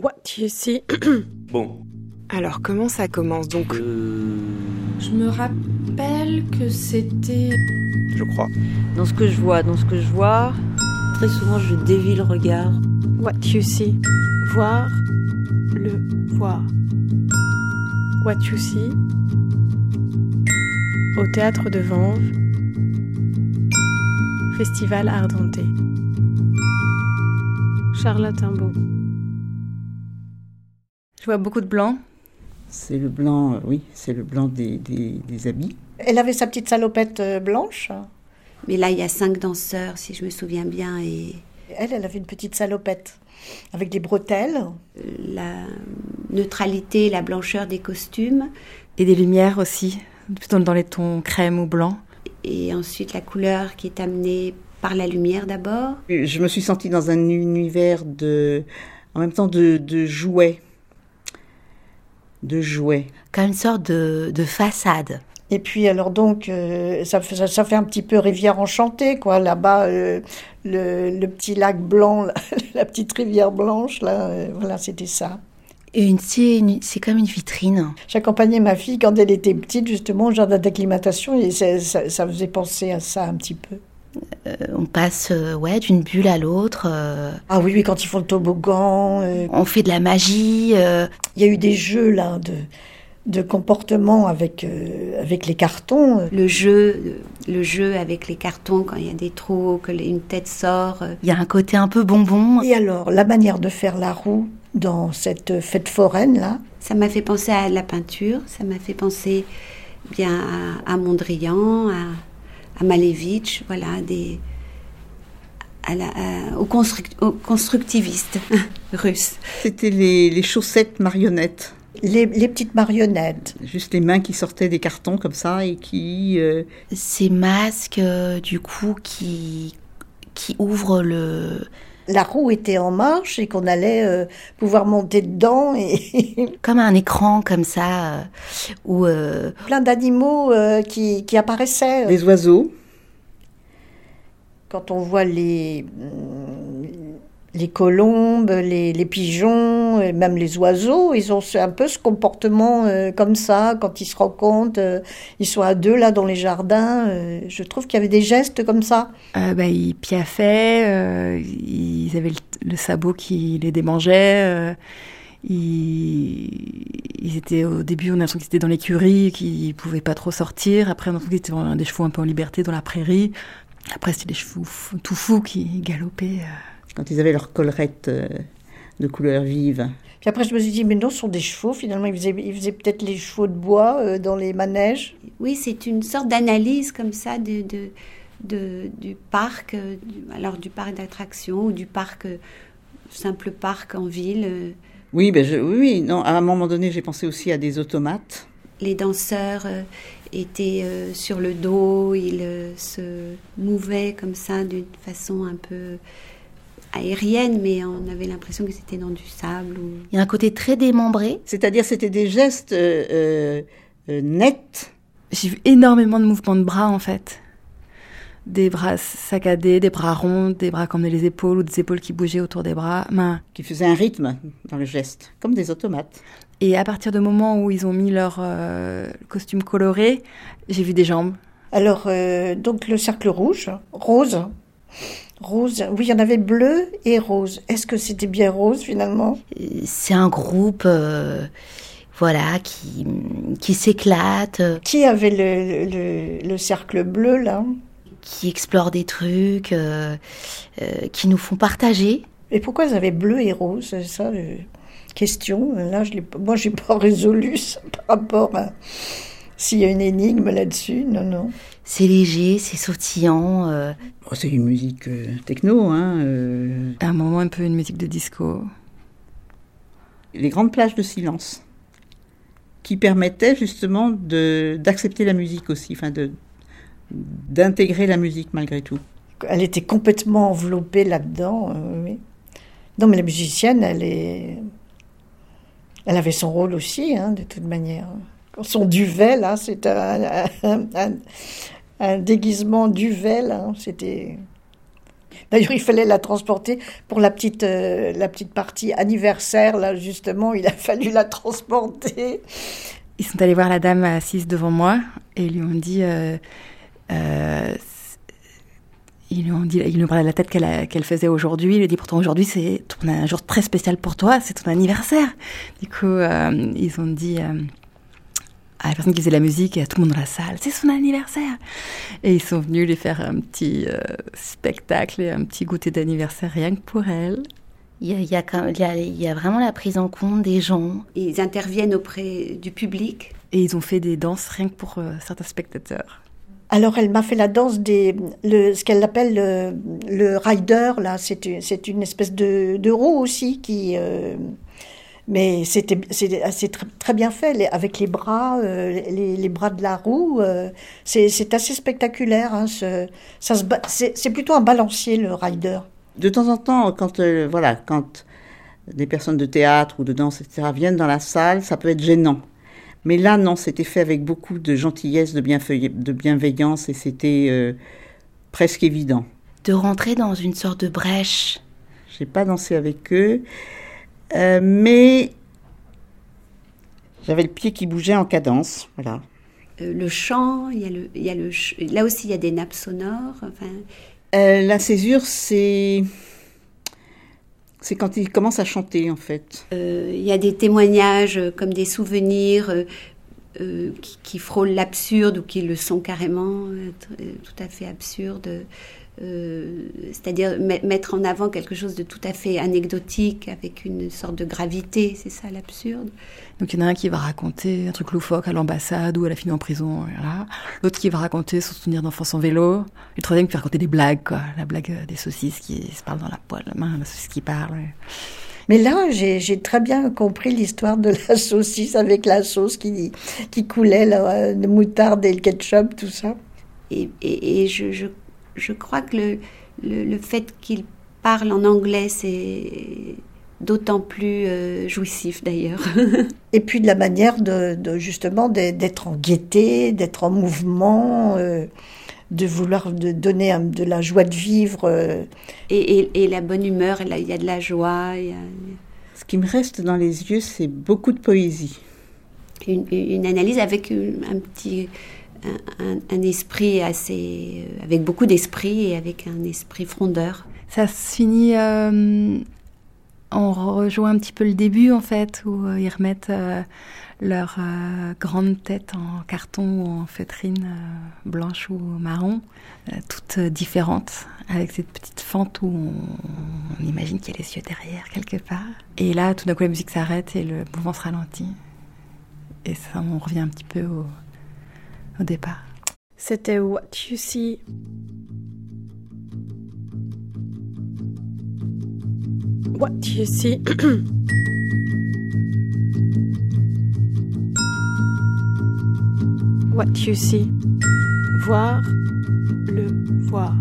What you see? Bon. Alors comment ça commence donc? Euh, Je me rappelle que c'était. je crois. Dans ce que je vois, dans ce que je vois, très souvent je dévie le regard. What you see? Voir. Le voir. What you see? Au théâtre de Vanves. Festival Ardenté. Charlotte Imbeau. Je vois beaucoup de blanc. C'est le blanc, euh, oui, c'est le blanc des, des- des habits. Elle avait sa petite salopette euh, blanche? Mais là, il y a cinq danseurs, si je me souviens bien, et Elle, elle avait une petite salopette avec des bretelles. la neutralité, la blancheur des costumes, Et des lumières aussi, plutôt dans les tons crème ou blanc. et ensuite la couleur qui est amenée par la lumière d'abord. Je me suis sentie dans un univers de, en même temps de, de jouets, de jouets. Comme une sorte de, de façade. Et puis alors donc, euh, ça, fait, ça, ça fait un petit peu rivière enchantée, quoi. Là-bas, euh, le, le petit lac blanc, là, la petite rivière blanche, là, euh, voilà, c'était ça. C'est, comme une vitrine. J'accompagnais ma fille quand elle était petite, justement, au jardin d'acclimatation, et ça, ça faisait penser à ça un petit peu. Euh, on passe euh, ouais, d'une bulle à l'autre. euh, Ah oui, oui, quand ils font le toboggan, euh, on fait de la magie. euh, il y a eu des jeux, là, de, de comportement avec, euh, avec les cartons. Le jeu, le jeu avec les cartons quand il y a des trous, que les- une tête sort. euh, Il y a un côté un peu bonbon. Et alors, la manière de faire la roue dans cette fête foraine, là, Ça m'a fait penser à la peinture, ça m'a fait penser bien à, à Mondrian, à, à Malevich, voilà, des, à la- à- aux, construct- aux constructivistes russes. C'était les, les chaussettes marionnettes, les, les petites marionnettes. juste les mains qui sortaient des cartons comme ça et qui, euh, Ces masques, euh, du coup, qui, qui ouvrent le. La roue était en marche et qu'on allait euh, pouvoir monter dedans et comme un écran, comme ça, euh, où. euh, plein d'animaux euh, qui, qui apparaissaient. les oiseaux. Quand on voit les, les colombes, les, les pigeons, et même les oiseaux, ils ont un peu ce comportement euh, comme ça, quand ils se rencontrent, euh, ils sont à deux là dans les jardins. euh, je trouve qu'il y avait des gestes comme ça. Euh, bah, ils piaffaient, euh, ils avaient le, le sabot qui les démangeait. euh, ils, ils étaient au début, on a l'impression qu'ils étaient dans l'écurie, qu'ils pouvaient pas trop sortir. Après, on a l'impression qu'ils étaient des chevaux un peu en liberté dans la prairie. Après, c'était des chevaux tout fous qui galopaient. Quand ils avaient leur collerette euh, de couleur vive. Puis après, je me suis dit, mais non, ce sont des chevaux. Finalement, ils faisaient, ils faisaient peut-être les chevaux de bois euh, dans les manèges. Oui, c'est une sorte d'analyse comme ça de, de, de- du parc, euh, alors du parc d'attractions ou du parc, euh, simple parc en ville. euh. Oui, ben je, oui, oui, non, à un moment donné, j'ai pensé aussi à des automates. Les danseurs euh, étaient euh, sur le dos, ils euh, se mouvaient comme ça d'une façon un peu aérienne, mais on avait l'impression que c'était dans du sable. Ou... Il y a un côté très démembré. C'est-à-dire, c'était des gestes euh, euh, euh, nets. J'ai vu énormément de mouvements de bras en fait. Des bras saccadés, des bras ronds, des bras comme les épaules ou des épaules qui bougeaient autour des bras. Ben, qui faisaient un rythme dans le geste, comme des automates. Et à partir du moment où ils ont mis leur euh, costume coloré, j'ai vu des jambes. Alors, euh, donc le cercle rouge, rose. Rose, oui, il y en avait bleu et rose. Est-ce que c'était bien rose finalement? C'est un groupe, euh, voilà, qui, qui s'éclate, Qui avait le, le, le cercle bleu là? Qui explore des trucs, euh, euh, qui nous font partager. Et pourquoi ils avaient bleu et rose? C'est ça, question. Là, je moi, j'ai pas résolu ça par rapport à s'il y a une énigme là-dessus. Non, non. C'est léger, c'est sautillant. euh, Oh, c'est une musique euh, techno, hein. euh, À un moment, un peu une musique de disco. les grandes plages de silence, qui permettaient justement de d'accepter la musique aussi, enfin de d'intégrer la musique malgré tout. Elle était complètement enveloppée là-dedans. euh, oui. Non, mais la musicienne, elle est, elle avait son rôle aussi, hein, de toute manière. Son duvet là, c'est un, un, déguisement duvet là. C'était D'ailleurs, il fallait la transporter pour la petite, euh, la petite partie anniversaire. Là, justement, il a fallu la transporter. Ils sont allés voir la dame assise devant moi et lui ont dit. Euh, euh, ils lui ont dit, ils lui ont parlé de la tête qu'elle qu'elle faisait aujourd'hui. Il lui a dit pourtant aujourd'hui c'est un jour très spécial pour toi, c'est ton anniversaire. Du coup, ils ont dit à la personne qui faisait la musique et à tout le monde dans la salle, c'est son anniversaire. Et ils sont venus lui faire un petit euh, spectacle et un petit goûter d'anniversaire rien que pour elle. Il y a, il y a quand- il y a- il y a vraiment la prise en compte des gens. Ils interviennent auprès du public. Et ils ont fait des danses rien que pour euh, certains spectateurs. Alors, elle m'a fait la danse des, le, ce qu'elle appelle le, le rider. Là, c'est une, c'est une espèce de, de roue aussi qui. euh, mais c'était c'est assez très, très bien fait les- avec les bras, euh, les, les bras de la roue. euh, c'est c'est assez spectaculaire. Hein, ce- ça se ba- c'est c'est plutôt un balancier le rider. De temps en temps, quand, euh, voilà, quand des personnes de théâtre ou de danse, etc., viennent dans la salle, ça peut être gênant. Mais là, non, c'était fait avec beaucoup de gentillesse, de, de bienveillance, et c'était euh, presque évident. De rentrer dans une sorte de brèche. J'ai pas dansé avec eux, euh, mais j'avais le pied qui bougeait en cadence, voilà. Euh, le chant, il y a le, il y a le, là aussi il y a des nappes sonores. Enfin, Euh, la césure, c'est c'est quand il commence à chanter, en fait. il y a des témoignages comme des souvenirs qui, qui frôlent l'absurde ou qui le sont carrément tout à fait absurdes. Euh, C'est-à-dire met- mettre en avant quelque chose de tout à fait anecdotique avec une sorte de gravité, c'est ça l'absurde. Donc il y en a un qui va raconter un truc loufoque à l'ambassade ou à la fille en prison, voilà. L'autre qui va raconter son souvenir d'enfance en vélo. Et le troisième qui va raconter des blagues, quoi. La blague euh, des saucisses qui se parlent dans la poêle, la main, la saucisse qui parle. ouais. Mais là, j'ai j'ai très bien compris l'histoire de la saucisse avec la sauce qui, qui coulait, là, de moutarde et le ketchup, tout ça. Et, et- et je, je, je crois que le, le, le fait qu'il parle en anglais, c'est d'autant plus euh, jouissif d'ailleurs. Et puis de la manière de, de justement d'être en gaieté, d'être en mouvement, euh, de vouloir de donner un- de la joie de vivre. euh. et, et, et la bonne humeur, il y a de la joie, il y a Ce qui me reste dans les yeux, c'est beaucoup de poésie. une, une analyse avec une- un petit un, esprit assez euh, avec beaucoup d'esprit et avec un esprit frondeur. Ça se finit. euh, on rejoint un petit peu le début, en fait, où euh, ils remettent euh, leur euh, grande tête en carton ou en feutrine blanche ou marron, toutes différentes, avec cette petite fente où on, on imagine qu'il y a les yeux derrière, quelque part. Et là, tout d'un coup, la musique s'arrête et le mouvement se ralentit. Et ça, on revient un petit peu au, au départ. C'était What You See. What You See. What You See. Voir le voir.